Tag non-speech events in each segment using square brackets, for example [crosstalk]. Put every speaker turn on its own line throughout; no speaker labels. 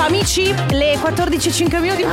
ciao amici, le 14.05 minuti.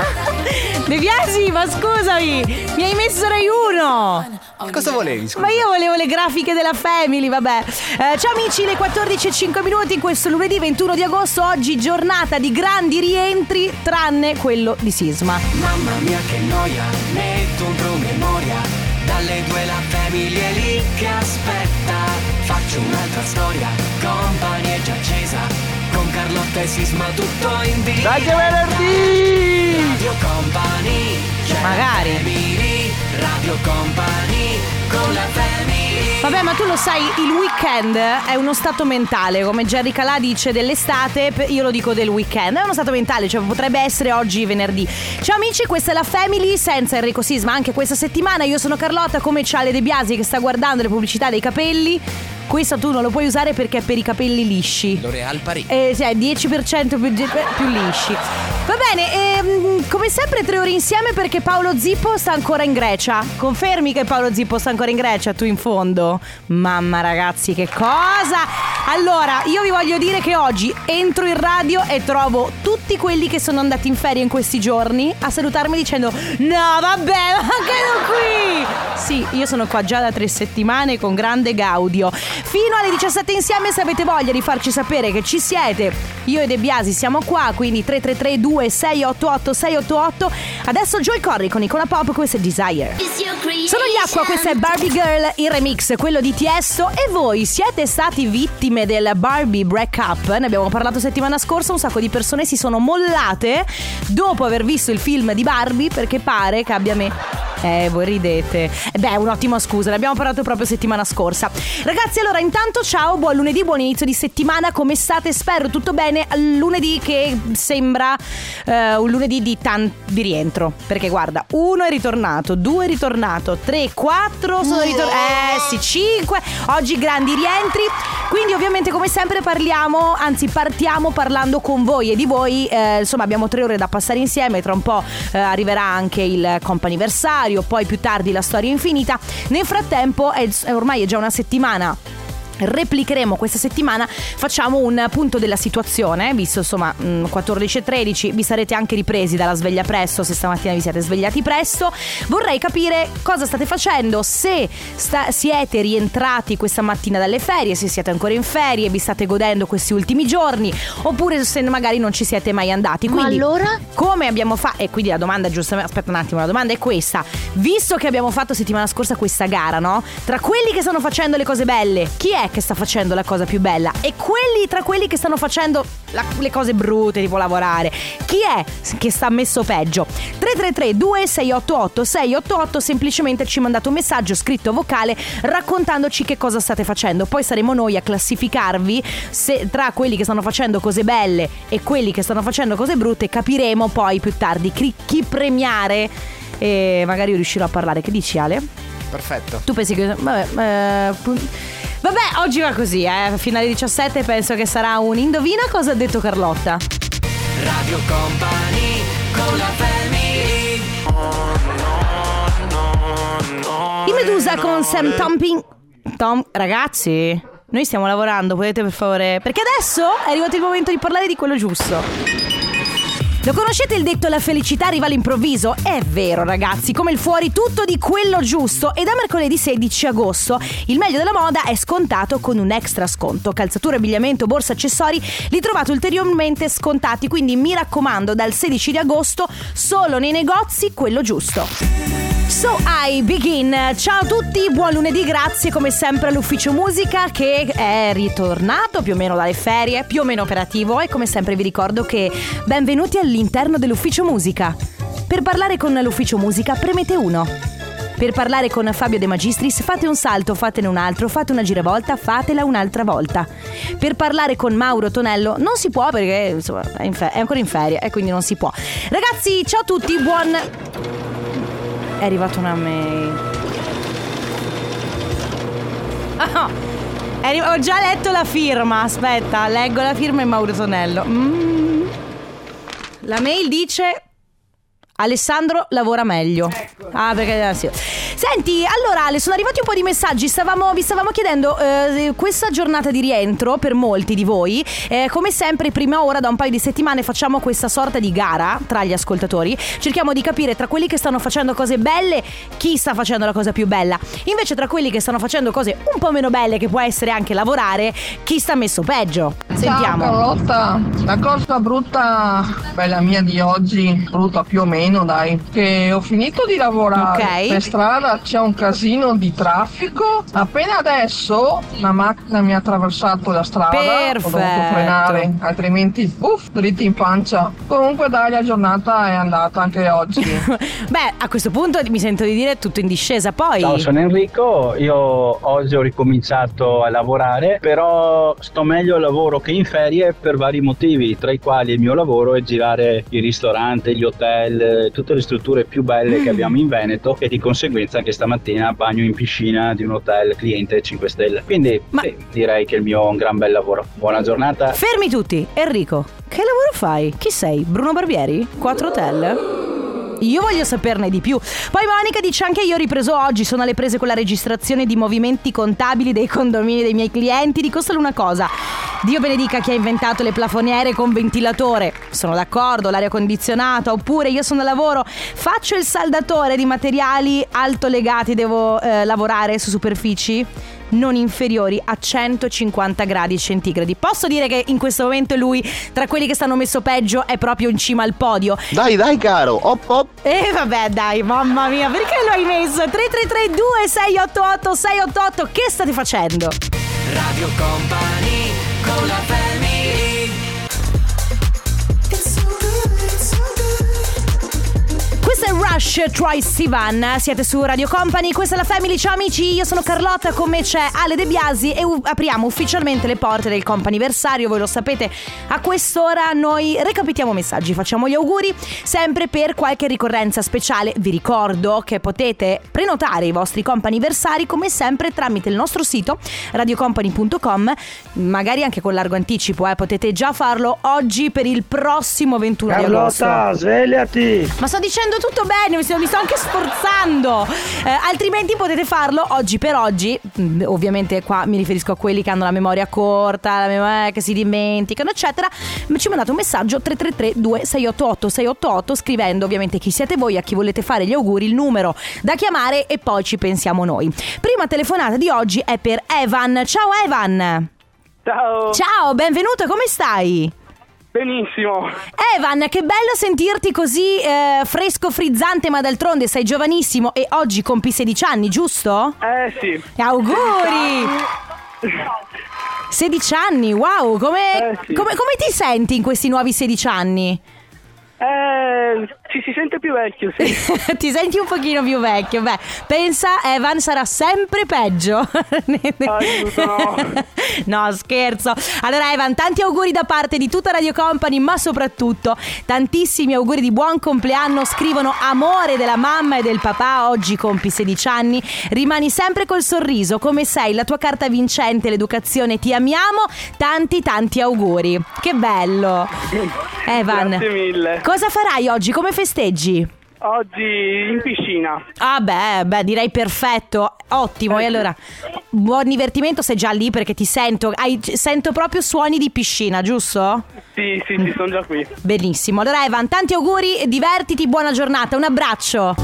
[laughs] De Biasi, ma scusami, mi hai messo Rai 1.
Cosa volevi? Scusa?
Ma io volevo le grafiche della Family, vabbè. Eh, ciao amici, le 14.05 minuti in questo lunedì 21 di agosto, oggi giornata di grandi rientri, tranne quello di Sisma.
Mamma mia che noia, metto un promemoria Dalle due la famiglia è lì che aspetta Faccio un'altra storia, compagnia già accesa Con Carlotta e Sisma tutto in diretta
Dai che venerdì!
Radio Company
Magari.
family, Radio Company con la family
Vabbè, ma tu lo sai, il weekend è uno stato mentale, come Jerry Calà dice dell'estate, io lo dico del weekend. È uno stato mentale, cioè potrebbe essere oggi venerdì. Ciao amici, questa è la Family senza Enrico Sisma anche questa settimana. Io sono Carlotta, come Ciale De Biasi che sta guardando le pubblicità dei capelli. Questo tu non lo puoi usare perché è per i capelli lisci.
L'Oreal Paris.
Eh, sì, 10% più, più lisci. Va bene, ehm, come sempre tre ore insieme perché Paolo Zippo sta ancora in Grecia. Confermi che Paolo Zippo sta ancora in Grecia, tu in fondo? Mamma ragazzi, che cosa! Allora, io vi voglio dire che oggi entro in radio e trovo tutti quelli che sono andati in ferie in questi giorni a salutarmi dicendo No, vabbè, ma anche non qui! Sì, io sono qua già da tre settimane con grande gaudio. Fino alle 17 insieme se avete voglia di farci sapere che ci siete. Io e De Biasi siamo qua, quindi 333 2688 688. Adesso Joy Corri con Nicola Pop, questo è Desire. Sono gli acqua, questa è Barbie Girl il remix, quello di Tiesto. E voi siete stati vittime del Barbie break up? Ne abbiamo parlato settimana scorsa, un sacco di persone si sono mollate dopo aver visto il film di Barbie perché pare che abbia me. Eh, voi ridete. Eh, Beh, un'ottima scusa, ne abbiamo parlato proprio settimana scorsa. Ragazzi, allora, intanto ciao, buon lunedì, buon inizio di settimana. Come state? Spero tutto bene. Lunedì che sembra eh, un lunedì di, tan- di rientro. Perché guarda, uno è ritornato, due è ritornato, tre, quattro sono ritornati. Eh sì, cinque. Oggi grandi rientri. Quindi, ovviamente, come sempre, parliamo, anzi, partiamo parlando con voi e di voi. Eh, insomma, abbiamo tre ore da passare insieme. Tra un po' eh, arriverà anche il comp'anniversario, poi più tardi la storia infinita. Nel frattempo, è, ormai è già una settimana replicheremo questa settimana facciamo un punto della situazione visto insomma mh, 14 e 13 vi sarete anche ripresi dalla sveglia presto se stamattina vi siete svegliati presto. Vorrei capire cosa state facendo se sta- siete rientrati questa mattina dalle ferie se siete ancora in ferie vi state godendo questi ultimi giorni oppure se magari non ci siete mai andati.
Ma
quindi
allora?
come abbiamo fatto e quindi la domanda giustamente aspetta un attimo la domanda è questa. Visto che abbiamo fatto settimana scorsa questa gara no? Tra quelli che stanno facendo le cose belle chi è che sta facendo la cosa più bella e quelli tra quelli che stanno facendo la- le cose brutte tipo lavorare chi è che sta messo peggio 333 2688 688 semplicemente ci mandate un messaggio scritto vocale raccontandoci che cosa state facendo poi saremo noi a classificarvi se tra quelli che stanno facendo cose belle e quelli che stanno facendo cose brutte capiremo poi più tardi chi, chi premiare e magari riuscirò a parlare che dici Ale?
Perfetto.
Tu pensi che. Vabbè, eh, vabbè, oggi va così, eh. Fino alle 17 penso che sarà un indovina cosa ha detto Carlotta.
Radio Company con la family
I Medusa con Sam Tomping. Tom, ragazzi, noi stiamo lavorando, potete per favore. Perché adesso è arrivato il momento di parlare di quello giusto. Lo conoscete il detto la felicità arriva all'improvviso? È vero ragazzi, come il fuori tutto di quello giusto e da mercoledì 16 agosto il meglio della moda è scontato con un extra sconto. Calzature, abbigliamento, borse, accessori li trovate ulteriormente scontati, quindi mi raccomando dal 16 di agosto solo nei negozi quello giusto. So I begin. Ciao a tutti, buon lunedì, grazie come sempre all'ufficio musica che è ritornato più o meno dalle ferie, più o meno operativo e come sempre vi ricordo che benvenuti all'interno dell'ufficio musica. Per parlare con l'ufficio musica premete 1. Per parlare con Fabio De Magistris fate un salto, fatene un altro, fate una giravolta, fatela un'altra volta. Per parlare con Mauro Tonello non si può perché insomma, è, in fe- è ancora in ferie e quindi non si può. Ragazzi, ciao a tutti, buon è arrivata una mail. Ah, arri- ho già letto la firma. Aspetta, leggo la firma e Mauro Tonello. Mm. La mail dice. Alessandro lavora meglio. Ah, perché sì. Senti, allora Ale, sono arrivati un po' di messaggi. Stavamo, vi stavamo chiedendo eh, questa giornata di rientro per molti di voi. eh, come sempre, prima ora da un paio di settimane facciamo questa sorta di gara tra gli ascoltatori. Cerchiamo di capire tra quelli che stanno facendo cose belle chi sta facendo la cosa più bella. Invece, tra quelli che stanno facendo cose un po' meno belle, che può essere anche lavorare, chi sta messo peggio. Sentiamo.
Ciao Carlotta, la cosa brutta, bella mia di oggi, brutta più o meno dai, che ho finito di lavorare,
Ok.
per strada c'è un casino di traffico, appena adesso una macchina mi ha attraversato la strada, ho
Perfetto.
dovuto frenare, altrimenti uff, dritti in pancia. Comunque dai, la giornata è andata anche oggi. [laughs]
Beh, a questo punto mi sento di dire tutto in discesa. Poi.
Ciao, sono Enrico, io oggi ho ricominciato a lavorare, però sto meglio al lavoro che in ferie per vari motivi, tra i quali il mio lavoro è girare i ristoranti, gli hotel, tutte le strutture più belle che abbiamo in Veneto e di conseguenza anche stamattina bagno in piscina di un hotel cliente 5 stelle. Quindi
Ma-
sì, direi che il mio è un gran bel lavoro. Buona giornata.
Fermi tutti, Enrico, che lavoro fai? Chi sei? Bruno Barbieri? Quattro hotel? Io voglio saperne di più. Poi Monica dice anche io ho ripreso oggi, sono alle prese con la registrazione di movimenti contabili dei condomini dei miei clienti. Dico solo una cosa. Dio benedica chi ha inventato le plafoniere con ventilatore. Sono d'accordo, l'aria condizionata, oppure io sono a lavoro, faccio il saldatore di materiali alto legati, devo eh, lavorare su superfici non inferiori a 150 gradi centigradi. Posso dire che in questo momento lui, tra quelli che stanno messo peggio, è proprio in cima al podio.
Dai, dai, caro, op, op.
E vabbè, dai, mamma mia, perché lo hai messo? 3332 688 688, che state facendo?
Radio Company con la
Questo è Rush Troy Sivan, siete su Radio Company, questa è la Family, ciao amici, io sono Carlotta, con me c'è Ale De Biasi e u- apriamo ufficialmente le porte del companiversario, voi lo sapete, a quest'ora noi recapitiamo messaggi, facciamo gli auguri, sempre per qualche ricorrenza speciale, vi ricordo che potete prenotare i vostri companiversari come sempre tramite il nostro sito radiocompany.com, magari anche con largo anticipo, eh, potete già farlo oggi per il prossimo 21 di agosto.
Carlotta, svegliati!
Ma sto dicendo tutto bene, mi sto, mi sto anche sforzando. Eh, altrimenti potete farlo oggi per oggi. Mm, Ovviamente qua mi riferisco a quelli che hanno la memoria corta, la memoria che si dimenticano, eccetera. Ci mandate un messaggio 333 2688 688 scrivendo ovviamente chi siete voi, a chi volete fare gli auguri, il numero da chiamare e poi ci pensiamo noi. Prima telefonata di oggi è per Evan. Ciao Evan.
Ciao!
Ciao, benvenuto, come stai?
Benissimo!
Evan, che bello sentirti così eh, fresco, frizzante, ma d'altronde sei giovanissimo e oggi compi 16 anni, giusto?
Eh sì,
Auguri! 16 anni, wow, come,
Eh, sì.
come, come ti senti in questi nuovi 16 anni?
eh, ci si sente più vecchio, sì. [laughs]
ti senti un pochino più vecchio, beh, pensa Evan sarà sempre peggio. [laughs]
Aiuto, no. [laughs]
no, scherzo. Allora Evan, tanti auguri da parte di tutta Radio Company, ma soprattutto tantissimi auguri di buon compleanno. Scrivono amore della mamma e del papà, oggi compi 16 anni, rimani sempre col sorriso, come sei, la tua carta vincente, l'educazione, ti amiamo. Tanti tanti auguri. Che bello. Evan.
Grazie mille.
Cosa farai oggi? Come festeggi?
Oggi in piscina.
Ah beh, beh, direi perfetto, ottimo. E allora, buon divertimento, sei già lì perché ti sento, hai- sento proprio suoni di piscina, giusto?
Sì, sì, sì, sono già qui.
Benissimo. Allora Evan, tanti auguri, divertiti, buona giornata, un abbraccio.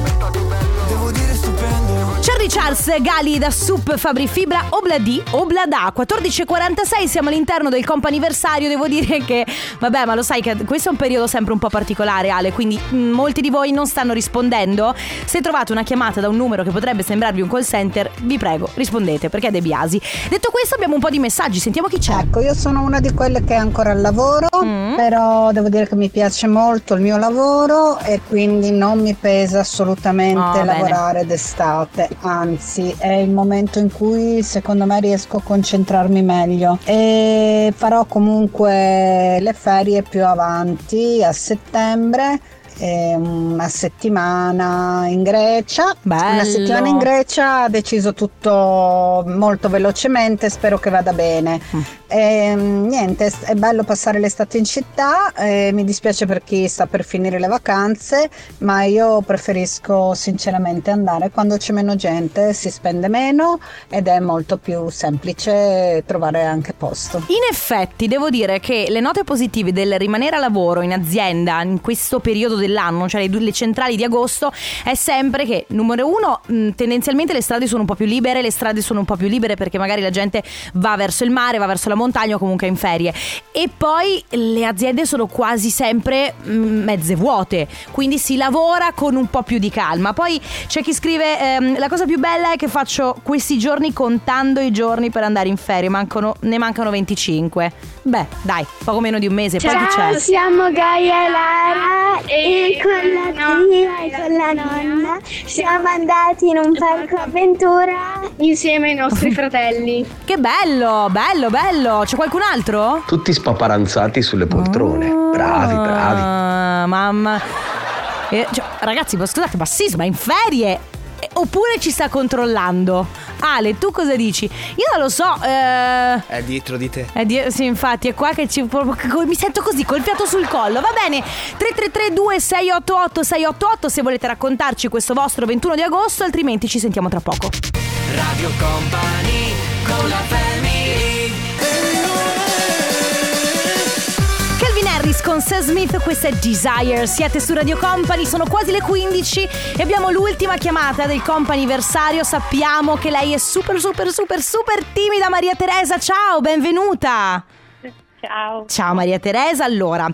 Charlie Charles, Gali da Sup Fabri Fibra, Obladi, Oblada, 14.46, siamo all'interno del comp'anniversario, devo dire che, vabbè, ma lo sai che questo è un periodo sempre un po' particolare, Ale, quindi mm, molti di voi non stanno rispondendo. Se trovate una chiamata da un numero che potrebbe sembrarvi un call center, vi prego, rispondete, perché è De Biasi. Detto questo, abbiamo un po' di messaggi, sentiamo chi c'è.
Ecco, io sono una di quelle che è ancora al lavoro,
Mm.
però devo dire che mi piace molto il mio lavoro e quindi non mi pesa assolutamente
Oh, bene.
lavorare d'estate, anzi è il momento in cui secondo me riesco a concentrarmi meglio. E farò comunque le ferie più avanti a settembre eh, una settimana in Grecia.
Bello.
Una settimana in Grecia, ha deciso tutto molto velocemente, spero che vada bene.
Mm.
E, niente, è bello passare l'estate in città, eh, mi dispiace per chi sta per finire le vacanze, ma io preferisco sinceramente andare quando c'è meno gente, si spende meno ed è molto più semplice trovare anche posto.
In effetti devo dire che le note positive del rimanere a lavoro in azienda in questo periodo dell'anno, cioè le, due- le centrali di agosto, è sempre che, numero uno, mh, tendenzialmente le strade sono un po' più libere, le strade sono un po' più libere perché magari la gente va verso il mare, va verso la montagna o comunque in ferie. E poi le aziende sono quasi sempre mh, mezze vuote, quindi si lavora con un po' più di calma. Poi c'è chi scrive, ehm, la cosa più bella è che faccio questi giorni contando i giorni per andare in ferie, mancano- ne mancano 25. Beh, dai, poco meno di un mese, poi chi c'è?
siamo Gaia e Lara e con la zia e con la nonna siamo andati in un parco avventura insieme ai nostri [laughs] fratelli.
Che bello, bello, bello. C'è qualcun altro?
Tutti spaparanzati sulle poltrone. Bravi, bravi.
Ah, mamma. Eh, cioè, ragazzi, ma scusate, ma Sisma è in ferie? Oppure ci sta controllando? Ale, tu cosa dici? Io non lo so. Eh...
È dietro di te.
È di- sì, infatti, è qua che ci mi sento così, col fiato sul collo. Va bene, 3332 688 688 se volete raccontarci questo vostro 21 di agosto, altrimenti ci sentiamo tra poco.
Radio Company con la family
Sam Smith, questa è Desire. Siete su Radio Company, sono quasi le 15 e abbiamo l'ultima chiamata del comp'anniversario. Sappiamo che lei è super, super, super, super timida. Maria Teresa, ciao, benvenuta.
Ciao.
Ciao Maria Teresa, allora,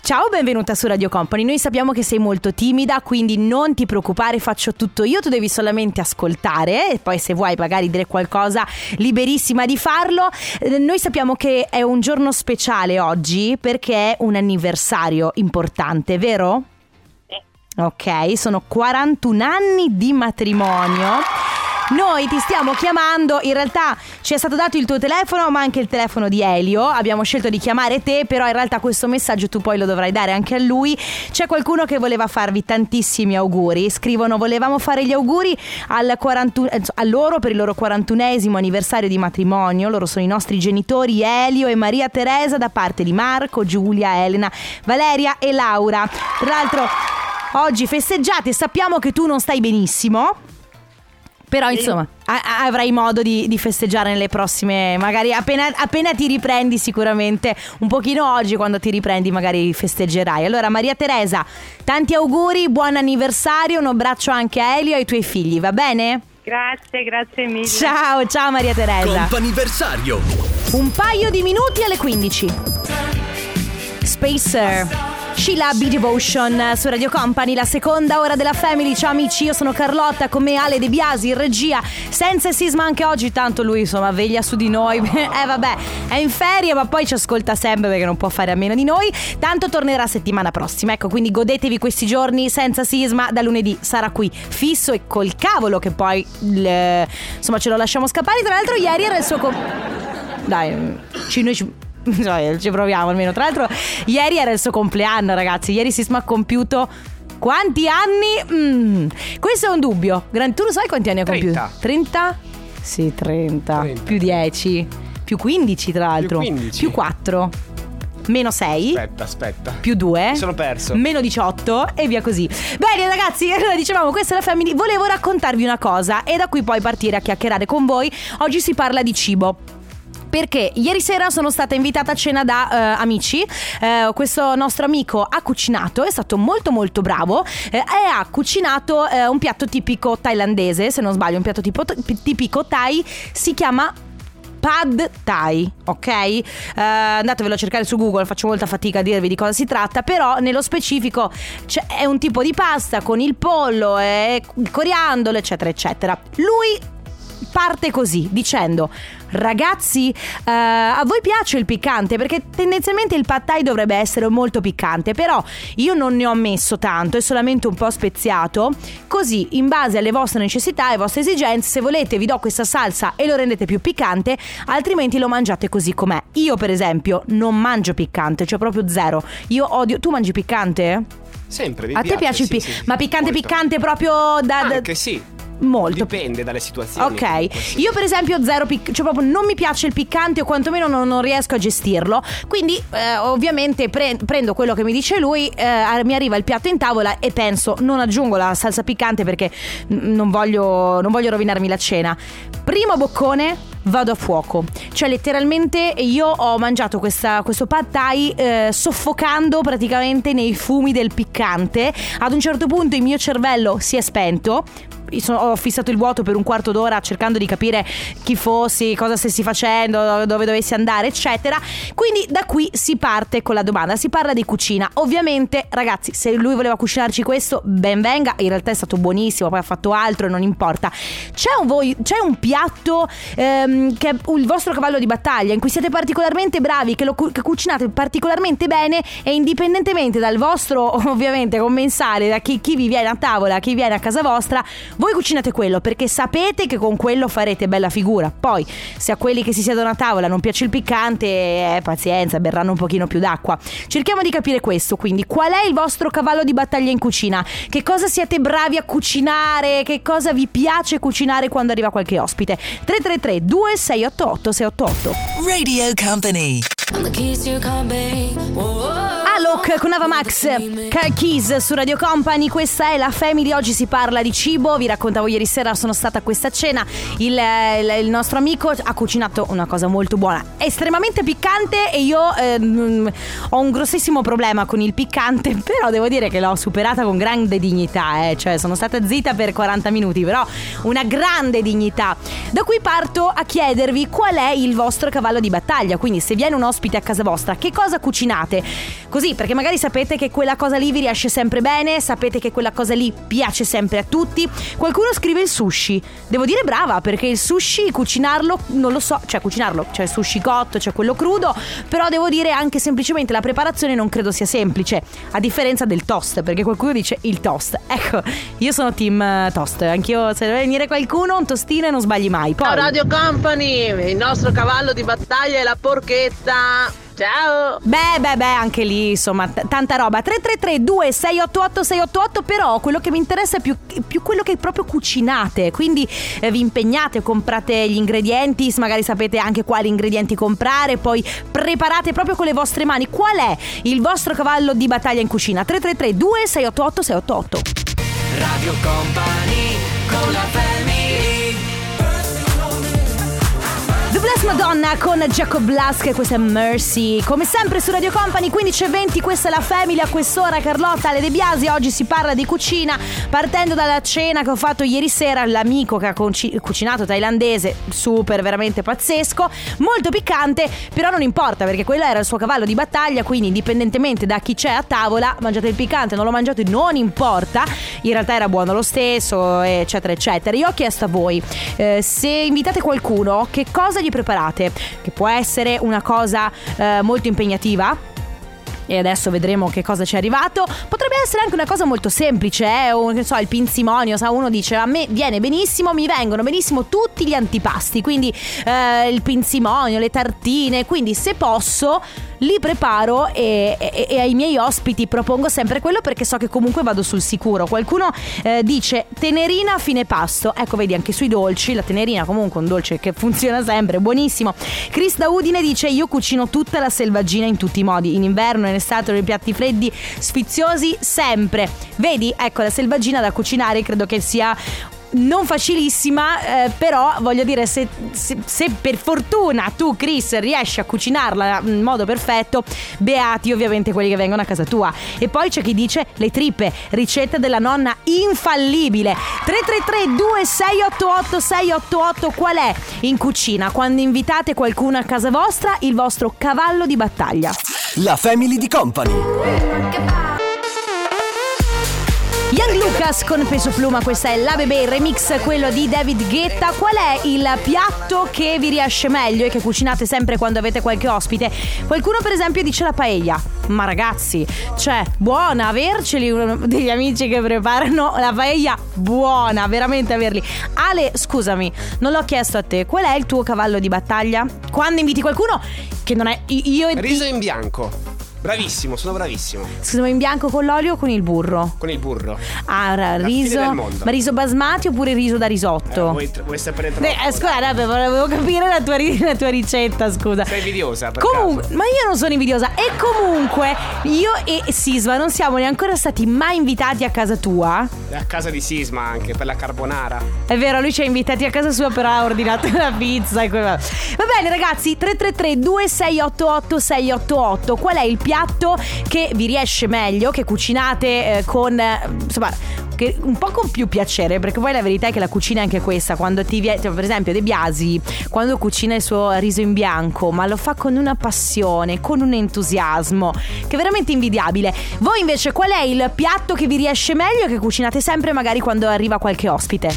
ciao, benvenuta su Radio Company. Noi sappiamo che sei molto timida, quindi non ti preoccupare, faccio tutto io, tu devi solamente ascoltare e poi se vuoi magari dire qualcosa, liberissima di farlo. Eh, Noi sappiamo che è un giorno speciale oggi perché è un anniversario importante, vero? Ok, sono 41 anni di matrimonio. Noi ti stiamo chiamando, in realtà ci è stato dato il tuo telefono ma anche il telefono di Elio, abbiamo scelto di chiamare te, però in realtà questo messaggio tu poi lo dovrai dare anche a lui. C'è qualcuno che voleva farvi tantissimi auguri, scrivono volevamo fare gli auguri al 41 eh, a loro per il loro 41esimo anniversario di matrimonio, loro sono i nostri genitori Elio e Maria Teresa da parte di Marco, Giulia, Elena, Valeria e Laura. Tra l'altro oggi festeggiate, sappiamo che tu non stai benissimo. Però insomma a- avrai modo di, di festeggiare nelle prossime, magari appena, appena ti riprendi sicuramente, un pochino oggi quando ti riprendi magari festeggerai. Allora Maria Teresa, tanti auguri, buon anniversario, un abbraccio anche a Elio e ai tuoi figli, va bene?
Grazie, grazie mille.
Ciao, ciao Maria Teresa.
Comp'anniversario
Un paio di minuti alle 15. Spacer. Sheila B Devotion su Radio Company, la seconda ora della Family. Ciao amici, io sono Carlotta, con me Ale De Biasi in regia, senza sisma anche oggi, tanto lui insomma veglia su di noi. [laughs] eh vabbè, è in ferie, ma poi ci ascolta sempre perché non può fare a meno di noi. Tanto tornerà settimana prossima. Ecco, quindi godetevi questi giorni senza sisma. Da lunedì sarà qui fisso e col cavolo che poi il- insomma ce lo lasciamo scappare. Tra l'altro ieri era il suo com- dai, ci, noi ci, [laughs] cioè, ci proviamo almeno. Tra l'altro, ieri era il suo compleanno, ragazzi. Ieri Sisma ha compiuto. Quanti anni? Mm, questo è un dubbio. Gran- tu lo sai quanti anni ha compiuto?
30.
30? Sì, 30.
30.
Più 10. Più 15, tra l'altro.
15.
Più 4. Meno 6.
Aspetta, aspetta.
Più 2.
Mi sono perso.
Meno 18 e via così. Bene ragazzi, [laughs] allora dicevamo questa è la Family. Volevo raccontarvi una cosa e da qui poi partire a chiacchierare con voi. Oggi si parla di cibo. Perché ieri sera sono stata invitata a cena da eh, amici, Eh, questo nostro amico ha cucinato, è stato molto molto bravo eh, e ha cucinato eh, un piatto tipico thailandese, se non sbaglio un piatto tipo- tipico thai, si chiama Pad Thai, ok? Eh, andatevelo a cercare su Google, faccio molta fatica a dirvi di cosa si tratta, però nello specifico è un tipo di pasta con il pollo e il coriandolo, eccetera, eccetera. Lui parte così dicendo ragazzi eh, a voi piace il piccante perché tendenzialmente il pad thai dovrebbe essere molto piccante però io non ne ho messo tanto è solamente un po' speziato così in base alle vostre necessità e vostre esigenze se volete vi do questa salsa e lo rendete più piccante altrimenti lo mangiate così com'è io per esempio non mangio piccante cioè proprio zero io odio tu mangi piccante?
Sempre, mi
A te piace il
sì,
piccante?
sì,
Ma piccante
molto.
piccante proprio da... da-
Anche sì.
Molto.
Dipende dalle situazioni.
Ok, io per esempio zero pic- cioè proprio non mi piace il piccante o quantomeno non, non riesco a gestirlo, quindi eh, ovviamente pre- prendo quello che mi dice lui, eh, mi arriva il piatto in tavola e penso non aggiungo la salsa piccante perché mm, non voglio, non voglio rovinarmi la cena. Primo boccone vado a fuoco, cioè letteralmente io ho mangiato questa- questo pad thai eh, soffocando praticamente nei fumi del piccante, ad un certo punto il mio cervello si è spento, ho fissato il vuoto per un quarto d'ora cercando di capire chi fossi, cosa stessi facendo, dove dovessi andare, eccetera. Quindi da qui si parte con la domanda, si parla di cucina. Ovviamente, ragazzi, se lui voleva cucinarci questo, ben venga. In realtà è stato buonissimo, poi ha fatto altro non importa. C'è un, voi- c'è un piatto ehm, che è il vostro cavallo di battaglia in cui siete particolarmente bravi, che lo che cucinate particolarmente bene e indipendentemente dal vostro, [laughs] ovviamente, commensale, da chi, chi vi viene a tavola, chi viene a casa vostra, voi cucinate quello perché sapete che con quello farete bella figura. Poi, se a quelli che si siedono a tavola non piace il piccante, eh, pazienza, berranno un pochino più d'acqua. Cerchiamo di capire questo, quindi qual è il vostro cavallo di battaglia in cucina? Che cosa siete bravi a cucinare? Che cosa vi piace cucinare quando arriva qualche ospite? 333 2688 688
Radio Company.
Alok con Ava Max Keys su Radio Company. Questa è la Family Oggi si parla di cibo. Vi raccontavo ieri sera sono stata a questa cena. Il, il- il nostro amico ha cucinato una cosa molto buona Estremamente piccante E io ehm, ho un grossissimo problema con il piccante [laughs] Però devo dire che l'ho superata con grande dignità eh. Cioè sono stata zitta per 40 minuti Però una grande dignità. Da qui parto a chiedervi Qual è il vostro cavallo di battaglia. Quindi se viene un ospite a casa vostra Che cosa cucinate? Così perché magari sapete che quella cosa lì vi riesce sempre bene Sapete che quella cosa lì piace sempre a tutti. Qualcuno scrive il sushi. Devo dire brava perché il sushi cucinarlo non lo so Cioè cucinarlo C'è il sushi cotto, c'è quello crudo Però devo dire anche semplicemente la preparazione non credo sia semplice A differenza del toast Perché qualcuno dice il toast. Ecco, io sono team eh, toast. Anch'io se deve venire qualcuno un tostino e non sbagli mai. Poi
Ciao Radio Company, il nostro cavallo di battaglia è la porchetta. Ciao!
Beh, beh, beh, anche lì, insomma, t- tanta roba. 333 2688 688 però quello che mi interessa è più, più quello che proprio cucinate. Quindi eh, vi impegnate, comprate gli ingredienti, magari sapete anche quali ingredienti comprare, poi preparate proprio con le vostre mani. Qual è il vostro cavallo di battaglia in cucina? 333 2688 688
Radio Company con la family
Madonna con Jacob Blask e questa è Mercy. Come sempre su Radio Company 15.20, questa è la Family a quest'ora. Carlotta Ale De Biasi, oggi si parla di cucina. Partendo dalla cena che ho fatto ieri sera, l'amico che ha cucinato thailandese, super, veramente pazzesco. Molto piccante, però non importa perché quello era il suo cavallo di battaglia. Quindi, indipendentemente da chi c'è a tavola, mangiate il piccante, non lo mangiate, non importa. In realtà era buono lo stesso, eccetera, eccetera. Io ho chiesto a voi, eh, se invitate qualcuno, che cosa gli preparate? Che può essere una cosa eh, molto impegnativa. E adesso vedremo che cosa ci è arrivato. Potrebbe essere anche una cosa molto semplice, eh? che so, il pinzimonio. Sa, uno dice: A me viene benissimo, mi vengono benissimo tutti gli antipasti. Quindi eh, il pinzimonio, le tartine. Quindi, se posso, li preparo e, e- e ai miei ospiti propongo sempre quello perché so che comunque vado sul sicuro. Qualcuno eh, dice tenerina a fine pasto. Ecco, vedi anche sui dolci, la tenerina comunque è un dolce che funziona sempre, buonissimo. Chris da Udine dice io cucino tutta la selvaggina in tutti i modi, in inverno, in estate, nei piatti freddi, sfiziosi, sempre. Vedi, ecco, la selvaggina da cucinare credo che sia non facilissima, eh, però voglio dire, se, se- se per fortuna tu, Chris, riesci a cucinarla in modo perfetto, beati ovviamente quelli che vengono a casa tua. E poi c'è chi dice le trippe, ricetta della nonna infallibile. 333 2688 688 qual è in cucina quando invitate qualcuno a casa vostra il vostro cavallo di battaglia?
La Family di Company.
Young Lucas con peso pluma, questa è la bebè, il remix quello di David Guetta. Qual è il piatto che vi riesce meglio e che cucinate sempre quando avete qualche ospite? Qualcuno per esempio dice la paella. Ma ragazzi, cioè, buona averceli uno- degli amici che preparano la paella buona, veramente averli. Ale, scusami, non l'ho chiesto a te, qual è il tuo cavallo di battaglia? Quando inviti qualcuno che non è io e
Riso in bianco. Bravissimo, sono bravissimo.
Ma in bianco con l'olio o con il burro?
Con il burro.
Ah, ra-
La
riso.
fine del mondo.
Ma riso basmati oppure riso da risotto?
Vuoi, vuoi sapere troppo?
Beh, eh, scusa, vabbè, volevo capire la tua, ri- [laughs] la tua ricetta, scusa.
Sei invidiosa per
Comunque,
caso?
ma io non sono invidiosa. E comunque, io e Sisma non siamo neanche stati mai invitati a casa tua.
È a casa di Sisma anche per la carbonara.
È vero, lui ci ha invitati a casa sua, però ha ordinato la pizza e quel- Va bene, ragazzi, 333 2688 688. Qual è il piatto che vi riesce meglio? Che cucinate eh, con eh, insomma. Un po' con più piacere, perché poi la verità è che la cucina è anche questa. Quando ti viene, cioè, per esempio, De Biasi, quando cucina il suo riso in bianco, ma lo fa con una passione, con un entusiasmo, che è veramente invidiabile. Voi invece, qual è il piatto che vi riesce meglio che cucinate sempre, magari quando arriva qualche ospite?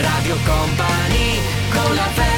Radio Company con la family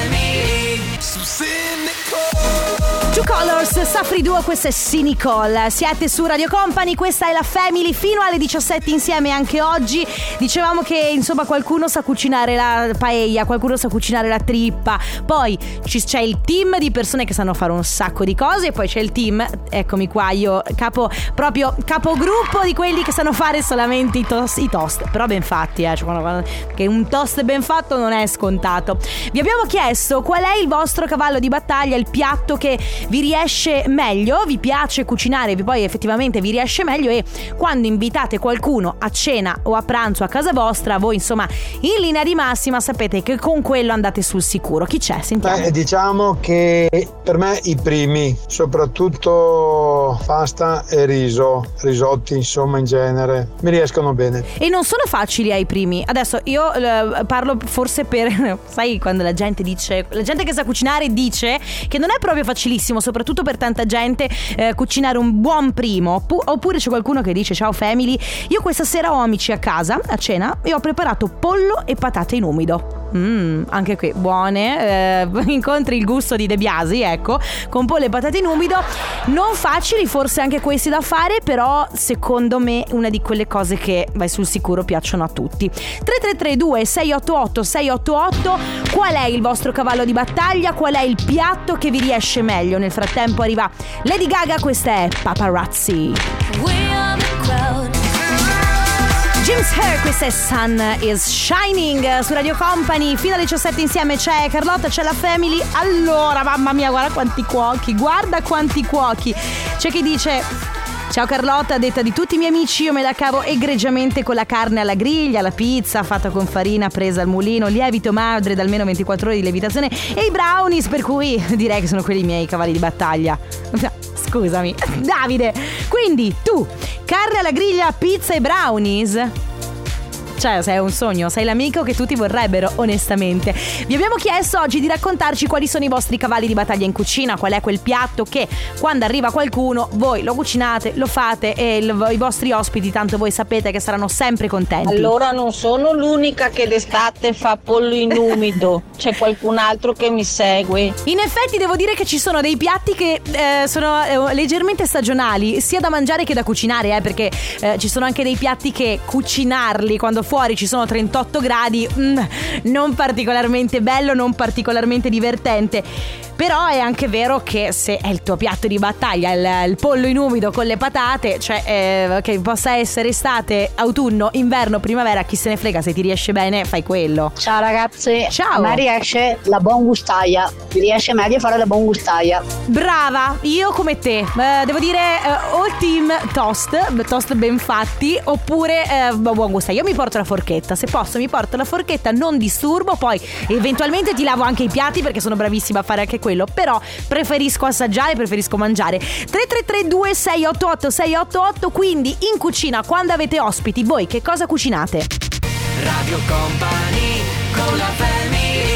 Two Colors, Safri Duo, questo è Cynical. Siete su Radio Company, questa è la Family fino alle 17 insieme anche oggi. Dicevamo che insomma qualcuno sa cucinare la paella, qualcuno sa cucinare la trippa. Poi ci- c'è il team di persone che sanno fare un sacco di cose e poi c'è il team, eccomi qua, io capo proprio capogruppo di quelli che sanno fare solamente i toast, i toast. però ben fatti, eh, cioè, che un toast ben fatto non è scontato. Vi abbiamo chiesto qual è il vostro cavallo di battaglia, il piatto che vi riesce meglio, vi piace cucinare, poi effettivamente vi riesce meglio e quando invitate qualcuno a cena o a pranzo a casa vostra, voi insomma in linea di massima sapete che con quello andate sul sicuro. Chi c'è? Sentiamo.
Beh, diciamo che per me i primi, soprattutto pasta e riso, risotti insomma in genere, mi riescono bene.
E non sono facili ai primi. Adesso io eh, parlo forse per. [laughs] Sai, quando la gente dice. La gente che sa cucinare dice che non è proprio facilissimo, soprattutto per tanta gente, eh, cucinare un buon primo. Pu- oppure c'è qualcuno che dice: Ciao family, io questa sera ho amici a casa a cena e ho preparato pollo e patate in umido. Mmm, anche qui buone. eh, [laughs] incontri il gusto di De Biasi, ecco, con pollo e patate in umido. Non facili, forse anche questi da fare, però secondo me una di quelle cose che vai sul sicuro piacciono a tutti. 3332 688 688 Qual è il vostro cavallo di battaglia? Qual è il piatto che vi riesce meglio? Nel frattempo arriva Lady Gaga, questa è Paparazzi. James Hare, questa è Sun is Shining su Radio Company. Fino alle 17 insieme c'è Carlotta, c'è la Family. Allora, mamma mia, guarda quanti cuochi, guarda quanti cuochi. C'è chi dice. Ciao Carlotta, detta di tutti i miei amici, io me la cavo egregiamente con la carne alla griglia, la pizza fatta con farina presa al mulino, lievito madre da almeno 24 ore di lievitazione e i brownies, per cui direi che sono quelli i miei cavalli di battaglia. Scusami, [laughs] Davide. Quindi tu, carne alla griglia, pizza e brownies? Cioè, sei un sogno, sei l'amico che tutti vorrebbero, onestamente. Vi abbiamo chiesto oggi di raccontarci quali sono i vostri cavalli di battaglia in cucina, qual è quel piatto che quando arriva qualcuno voi lo cucinate, lo fate e il- i vostri ospiti, tanto voi sapete che saranno sempre contenti.
Allora non sono l'unica che d'estate fa pollo in umido, [laughs] c'è qualcun altro che mi segue.
In effetti devo dire che ci sono dei piatti che eh, sono eh, leggermente stagionali, sia da mangiare che da cucinare, eh, perché eh, ci sono anche dei piatti che cucinarli quando fuori ci sono 38 gradi, mm, non particolarmente bello, non particolarmente divertente. Però è anche vero che se è il tuo piatto di battaglia, il, il pollo in umido con le patate, cioè eh, che possa essere estate, autunno, inverno, primavera, chi se ne frega, se ti riesce bene fai quello.
Ciao ragazze,
Ciao.
a me riesce la buon gustaia, mi riesce meglio fare la buon gustaia.
Brava, io come te. Eh, devo dire eh, o il team toast, toast ben fatti, oppure eh, buon gusto. Io mi porto la forchetta, se posso mi porto la forchetta, non disturbo, poi eventualmente ti lavo anche i piatti perché sono bravissima a fare anche quello, però preferisco assaggiare, preferisco mangiare. 3332 688 688, quindi in cucina quando avete ospiti, voi che cosa cucinate?
Radio Company con la family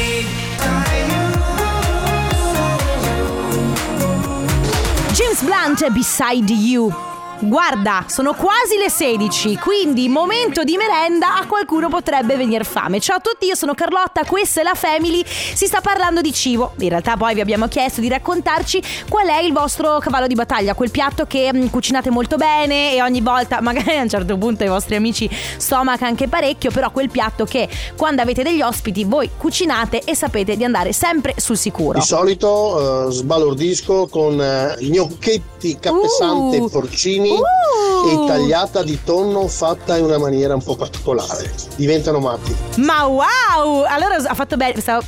James Blunt Beside You. Guarda, sono quasi le 16, quindi momento di merenda, a qualcuno potrebbe venire fame. Ciao a tutti, io sono Carlotta, questa è la Family, si sta parlando di cibo. In realtà poi vi abbiamo chiesto di raccontarci qual è il vostro cavallo di battaglia, quel piatto che mh, cucinate molto bene e ogni volta, [laughs] magari a un certo punto i vostri amici stomaca anche parecchio, però quel piatto che quando avete degli ospiti voi cucinate e sapete di andare sempre sul sicuro.
Di solito eh, sbalordisco con eh, gnocchetti capesante
Uh.
porcini
Uh.
e tagliata di tonno fatta in una maniera un po' particolare. Diventano matti.
Ma wow! Allora ha fatto bene. stavo-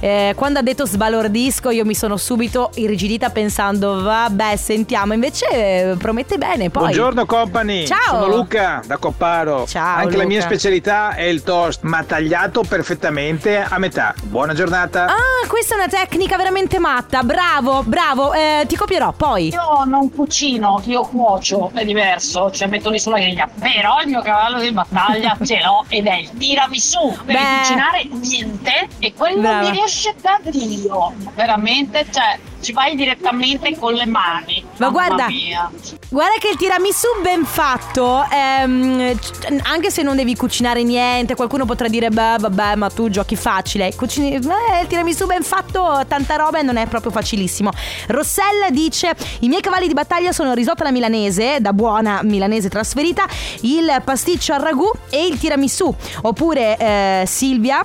eh, quando ha detto sbalordisco, io mi sono subito irrigidita pensando, vabbè, sentiamo. Invece eh, promette bene. Poi.
Buongiorno company,
Ciao.
sono Luca da Copparo.
Ciao,
Anche la mia
Luca.
specialità è il toast, ma tagliato perfettamente a metà. Buona giornata.
Ah, questa è una tecnica veramente matta. Bravo, bravo. Eh, ti copierò poi.
Io non cucino, io cuocio, è diverso, cioè metto lì sulla griglia. Però il mio cavallo di battaglia ce l'ho ed è il tiramisù.
Beh.
cucinare niente e quello
Brava.
mi riesce da Dio. Veramente, cioè, ci vai direttamente con le mani.
Ma guarda,
mia.
guarda che il tiramisù ben fatto, ehm, anche se non devi cucinare niente, qualcuno potrà dire, beh, vabbè, ma tu giochi facile. Cucini, eh, il tiramisù ben fatto, tanta roba e non è proprio facilissimo. Rossella dice, i miei cavalli di battaglia sono risotto alla milanese, da buona milanese trasferita, il pasticcio al ragù e il tiramisù. Oppure eh, Silvia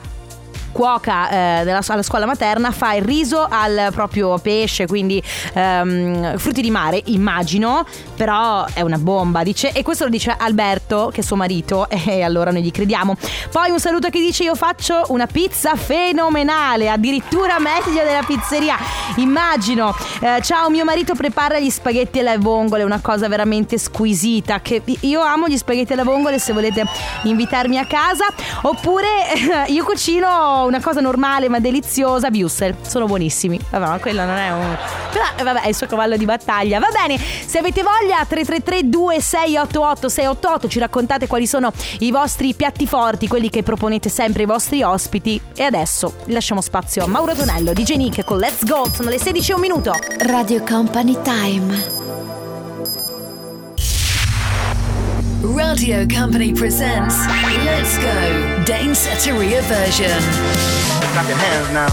cuoca eh, della, alla scuola materna fa il riso al proprio pesce, quindi ehm, frutti di mare, immagino, però è una bomba, dice, e questo lo dice Alberto, che è suo marito, [laughs] e allora noi gli crediamo. Poi un saluto che dice io faccio una pizza fenomenale, addirittura meglio della pizzeria, immagino. Eh, ciao, mio marito prepara gli spaghetti alle vongole, una cosa veramente squisita, che io amo gli spaghetti alle vongole se volete invitarmi a casa, oppure [laughs] io cucino una cosa normale ma deliziosa, Wussel, sono buonissimi. Vabbè, ma quello non è un... Però eh, vabbè, è il suo cavallo di battaglia. Va bene, se avete voglia 333 2688 688 ci raccontate quali sono i vostri piatti forti, quelli che proponete sempre ai vostri ospiti. E adesso lasciamo spazio a Mauro Tonello, DJ Nick con Let's Go, sono le 16 e un minuto.
Radio Company Time. Radio Company presents Let's Go Dane Setteria version.
Clap your hands now.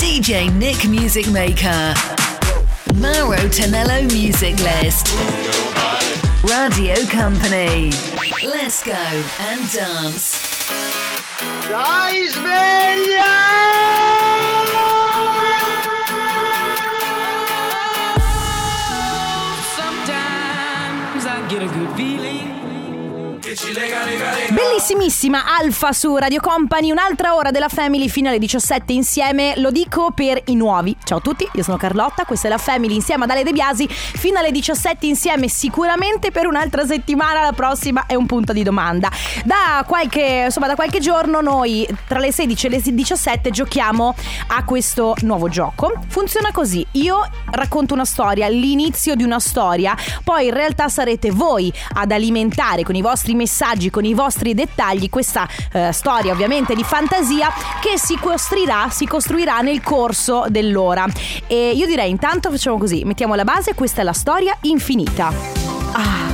DJ Nick Music Maker. Mauro Tonello Music List. Radio Company. Let's go and dance.
Dai sveglia!
Bellissimissima Alfa su Radio Company, un'altra ora della Family fino alle 17 insieme, lo dico per i nuovi. Ciao a tutti, io sono Carlotta, questa è la Family insieme ad Ale De Biasi, fino alle 17 insieme sicuramente per un'altra settimana, la prossima è un punto di domanda. Da qualche, insomma, da qualche giorno noi tra le 16 e le 17 giochiamo a questo nuovo gioco. Funziona così, io racconto una storia, l'inizio di una storia, poi in realtà sarete voi ad alimentare con i vostri messaggi, con i vostri dettagli questa eh, storia ovviamente di fantasia che si costruirà, si costruirà nel corso dell'ora. E io direi intanto facciamo così, mettiamo la base, questa è la storia infinita. Ah,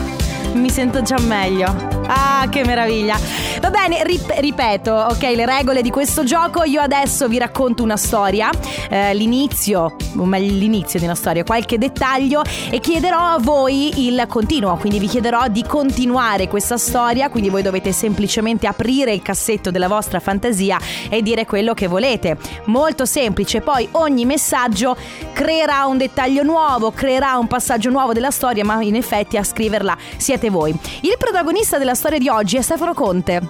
mi sento già meglio. Ah, che meraviglia. Va bene, rip- ripeto, ok, le regole di questo gioco. Io adesso vi racconto una storia, eh, l'inizio, o meglio l'inizio di una storia, qualche dettaglio e chiederò a voi il continuo. Quindi vi chiederò di continuare questa storia. Quindi voi dovete semplicemente aprire il cassetto della vostra fantasia e dire quello che volete. Molto semplice. Poi ogni messaggio creerà un dettaglio nuovo, creerà un passaggio nuovo della storia, ma in effetti a scriverla siete voi. Il protagonista della storia di oggi è Stefano Conte.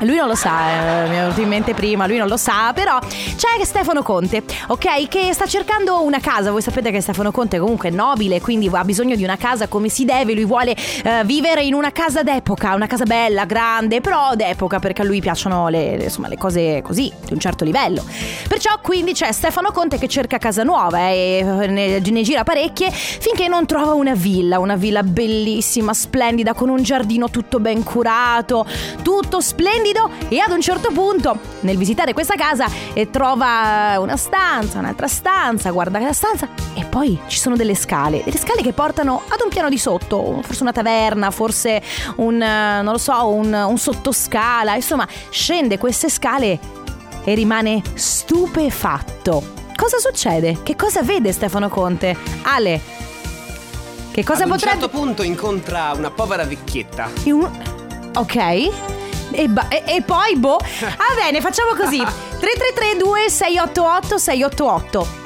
Lui non lo sa, eh, mi è venuto in mente prima, lui non lo sa, però c'è Stefano Conte, ok, che sta cercando una casa. Voi sapete che Stefano Conte comunque è nobile, quindi ha bisogno di una casa come si deve. Lui vuole eh, vivere in una casa d'epoca, una casa bella, grande, però d'epoca perché a lui piacciono le, insomma, le cose così, di un certo livello. Perciò quindi c'è Stefano Conte che cerca casa nuova e eh, ne, ne gira parecchie finché non trova una villa, una villa bellissima, splendida, con un giardino tutto ben curato, tutto splendido splendido e ad un certo punto nel visitare questa casa eh, trova una stanza, un'altra stanza, guarda la stanza e poi ci sono delle scale, delle scale che portano ad un piano di sotto, forse una taverna, forse un, eh, non lo so, un, un sottoscala, insomma scende queste scale e rimane stupefatto. Cosa succede? Che cosa vede Stefano Conte? Ale, che cosa
Ad un
potrebbe...
certo punto incontra una povera vecchietta.
E un- Ok. E, ba- e- e poi, boh. [laughs] Va bene, facciamo così: 3332 688 688.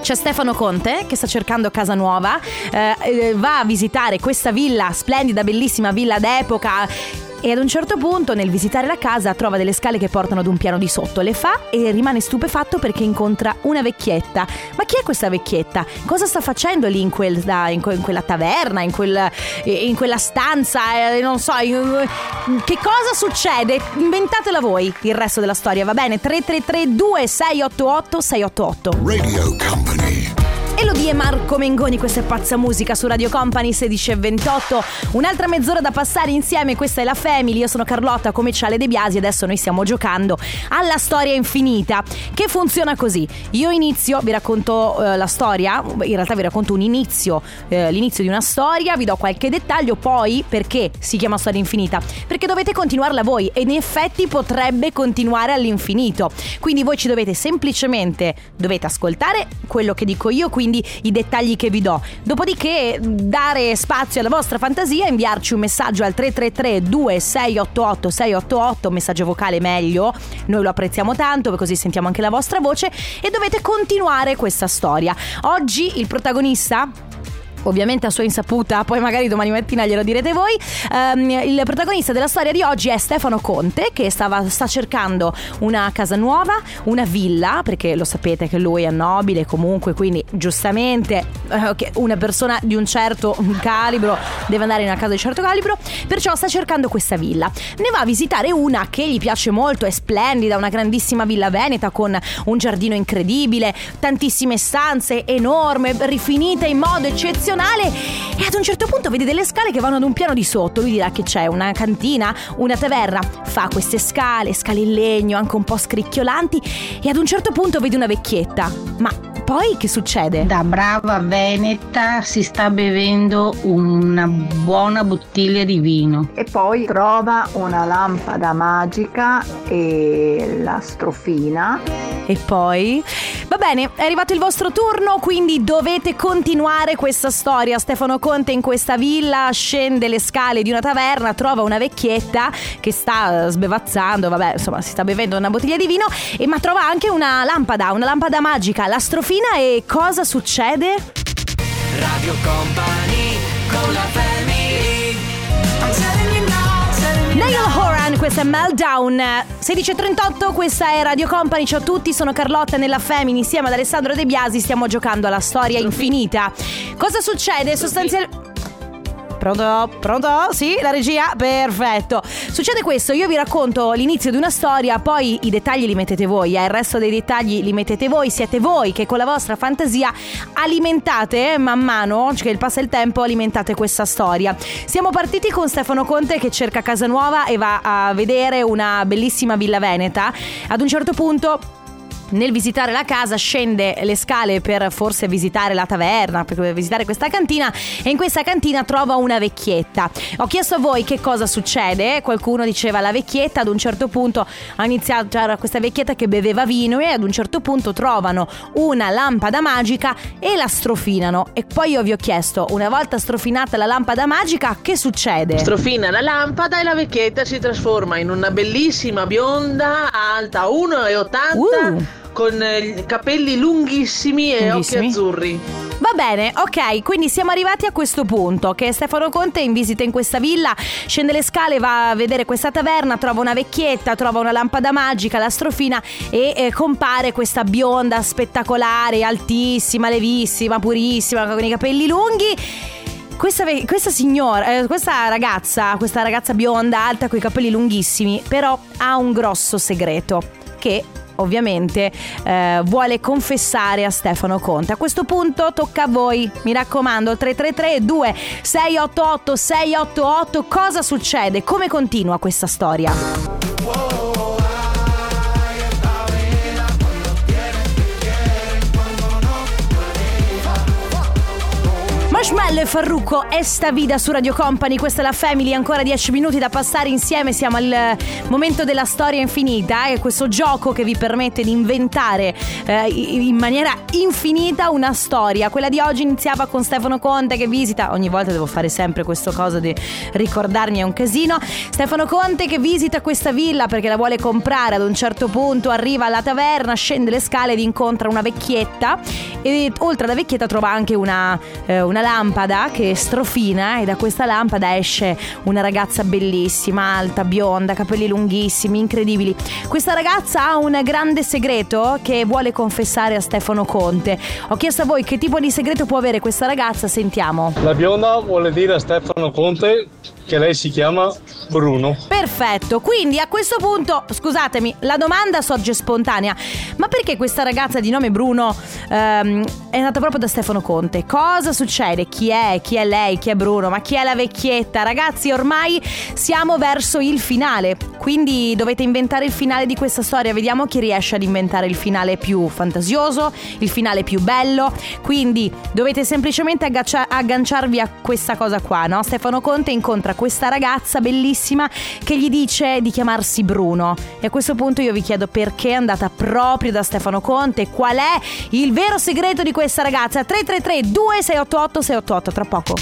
C'è Stefano Conte che sta cercando casa nuova, eh, eh, va a visitare questa villa splendida, bellissima villa d'epoca. E ad un certo punto, nel visitare la casa, trova delle scale che portano ad un piano di sotto. Le fa e rimane stupefatto perché incontra una vecchietta. Ma chi è questa vecchietta? Cosa sta facendo lì in, quel- in que- in quella taverna, in, quel- in quella stanza? eh, non so, in- che cosa succede? Inventatela voi il resto della storia, va bene? 333 2688 688
Radio Company.
Elodie e Marco Mengoni, questa è pazza musica su Radio Company 16 e 28. Un'altra mezz'ora da passare insieme, questa è la Family. Io sono Carlotta, come c'è Le De Biasi. Adesso noi stiamo giocando alla storia infinita, che funziona così. Io inizio, vi racconto eh, la storia, in realtà vi racconto un inizio, eh, l'inizio di una storia, vi do qualche dettaglio, poi perché si chiama storia infinita? Perché dovete continuarla voi e in effetti potrebbe continuare all'infinito. Quindi voi ci dovete semplicemente dovete ascoltare quello che dico io, quindi i dettagli che vi do. Dopodiché dare spazio alla vostra fantasia, inviarci un messaggio al 333 2688 688, messaggio vocale meglio, noi lo apprezziamo tanto, così sentiamo anche la vostra voce e dovete continuare questa storia. Oggi il protagonista ovviamente a sua insaputa, poi magari domani mattina glielo direte voi. Ehm, il protagonista della storia di oggi è Stefano Conte che stava, sta cercando una casa nuova, una villa, perché lo sapete che lui è nobile comunque, quindi giustamente eh, una persona di un certo calibro deve andare in una casa di certo calibro, perciò sta cercando questa villa. Ne va a visitare una che gli piace molto, è splendida, una grandissima villa veneta con un giardino incredibile, tantissime stanze enorme, rifinita in modo eccezionale e ad un certo punto vede delle scale che vanno ad un piano di sotto. Lui dirà che c'è una cantina, una taverna. Fa queste scale, scale in legno, anche un po' scricchiolanti e ad un certo punto vede una vecchietta. Ma poi che succede?
Da brava veneta si sta bevendo una buona bottiglia di vino.
E poi trova una lampada magica e la strofina.
E poi? Va bene, è arrivato il vostro turno, quindi dovete continuare questa storia. Stefano Conte in questa villa scende le scale di una taverna, trova una vecchietta che sta sbevazzando, vabbè, insomma, si sta bevendo una bottiglia di vino, e, ma trova anche una lampada, una lampada magica, la strofina e cosa succede?
Radio Company con la family
Niall Horan, questa è Meltdown 16.38, questa è Radio Company, ciao a tutti, sono Carlotta nella Femini insieme ad Alessandro De Biasi, stiamo giocando alla storia infinita. Cosa succede? Sostanzialmente... Pronto? Pronto? Sì, la regia? Perfetto. Succede questo, io vi racconto l'inizio di una storia, poi i dettagli li mettete voi, eh, il resto dei dettagli li mettete voi, siete voi che con la vostra fantasia alimentate man mano, che passa il tempo, alimentate questa storia. Siamo partiti con Stefano Conte che cerca casa nuova e va a vedere una bellissima villa veneta. Ad un certo punto nel visitare la casa scende le scale per forse visitare la taverna, per visitare questa cantina e in questa cantina trova una vecchietta. Ho chiesto a voi che cosa succede, qualcuno diceva la vecchietta ad un certo punto ha iniziato, c'era questa vecchietta che beveva vino e ad un certo punto trovano una lampada magica e la strofinano e poi io vi ho chiesto, una volta strofinata la lampada magica, che succede?
Strofina la lampada e la vecchietta si trasforma in una bellissima bionda alta 1,80 con eh, capelli lunghissimi e
Lunghissimi.
occhi azzurri.
Va bene, ok, quindi siamo arrivati a questo punto che Stefano Conte è in visita in questa villa, scende le scale, va a vedere questa taverna, trova una vecchietta, trova una lampada magica, la strofina e eh, compare questa bionda spettacolare, altissima, levissima, purissima, con i capelli lunghi. Questa, ve- questa signora, eh, questa ragazza, questa ragazza bionda, alta, con i capelli lunghissimi, però ha un grosso segreto che ovviamente eh, vuole confessare a Stefano Conte. A questo punto tocca a voi, mi raccomando, 333 2688 688 cosa succede? Come continua questa storia? Marshmallow e Farrucco, Esta Vida su Radio Company, questa è la Family, ancora 10 minuti da passare insieme, siamo al momento della storia infinita, è questo gioco che vi permette di inventare eh, in maniera infinita una storia. Quella di oggi iniziava con Stefano Conte che visita, ogni volta devo fare sempre questo cosa di ricordarmi è un casino, Stefano Conte che visita questa villa perché la vuole comprare, ad un certo punto arriva alla taverna, scende le scale ed incontra una vecchietta. E oltre alla vecchietta trova anche una, eh, una lampada che strofina e da questa lampada esce una ragazza bellissima, alta, bionda, capelli lunghissimi, incredibili. Questa ragazza ha un grande segreto che vuole confessare a Stefano Conte. Ho chiesto a voi che tipo di segreto può avere questa ragazza, sentiamo.
La bionda vuole dire a Stefano Conte che lei si chiama Bruno.
Perfetto, quindi a questo punto, scusatemi, la domanda sorge spontanea, ma perché questa ragazza di nome Bruno ehm, è andata proprio da Stefano Conte? Cosa succede? Chi è? Chi è lei? Chi è Bruno? Ma chi è la vecchietta? Ragazzi, ormai siamo verso il finale, quindi dovete inventare il finale di questa storia, vediamo chi riesce ad inventare il finale più fantasioso, il finale più bello, quindi dovete semplicemente aggaccia- agganciarvi a questa cosa qua, no? Stefano Conte incontra questa ragazza bellissima che gli dice di chiamarsi Bruno. E a questo punto io vi chiedo perché è andata proprio da Stefano Conte, qual è il vero segreto di questa ragazza? 333 2688 688 tra poco.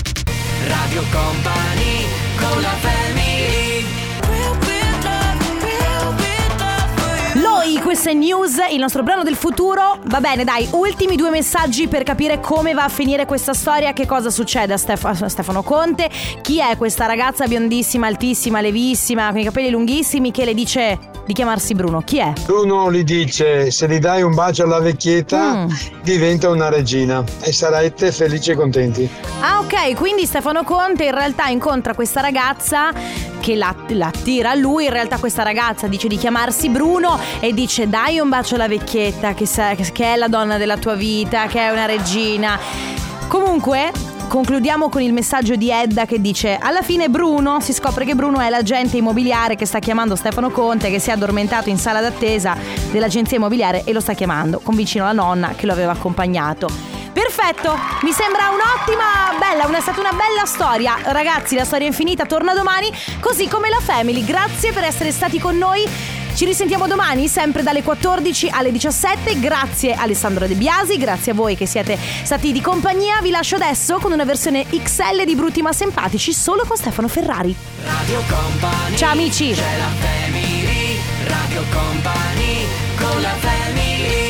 Radio Company con la family
Loi, questa è News, il nostro brano del futuro. Va bene, dai, ultimi due messaggi per capire come va a finire questa storia, che cosa succede a, Stef- a Stefano Conte, chi è questa ragazza biondissima, altissima, levissima, con i capelli lunghissimi che le dice di chiamarsi Bruno. Chi è?
Bruno gli dice se gli dai un bacio alla vecchietta diventa una regina e sarete felici e contenti.
Ah, ok, quindi Stefano Conte in realtà incontra questa ragazza che la, la attira a lui. In realtà questa ragazza dice di chiamarsi Bruno e dice dai un bacio alla vecchietta che, sa- che è la donna della tua vita, che è una regina. Comunque, Concludiamo con il messaggio di Edda che dice alla fine Bruno, si scopre che Bruno è l'agente immobiliare che sta chiamando Stefano Conte che si è addormentato in sala d'attesa dell'agenzia immobiliare e lo sta chiamando con vicino la nonna che lo aveva accompagnato. Perfetto, mi sembra un'ottima, bella, una, è stata una bella storia. Ragazzi, la storia infinita torna domani, così come la Family. Grazie per essere stati con noi. Ci risentiamo domani, sempre dalle 14 alle 17. Grazie Alessandro De Biasi, grazie a voi che siete stati di compagnia. Vi lascio adesso con una versione XL di Brutti ma Simpatici solo con Stefano Ferrari.
Radio Company
Ciao amici!
C'è la family Radio Company con la family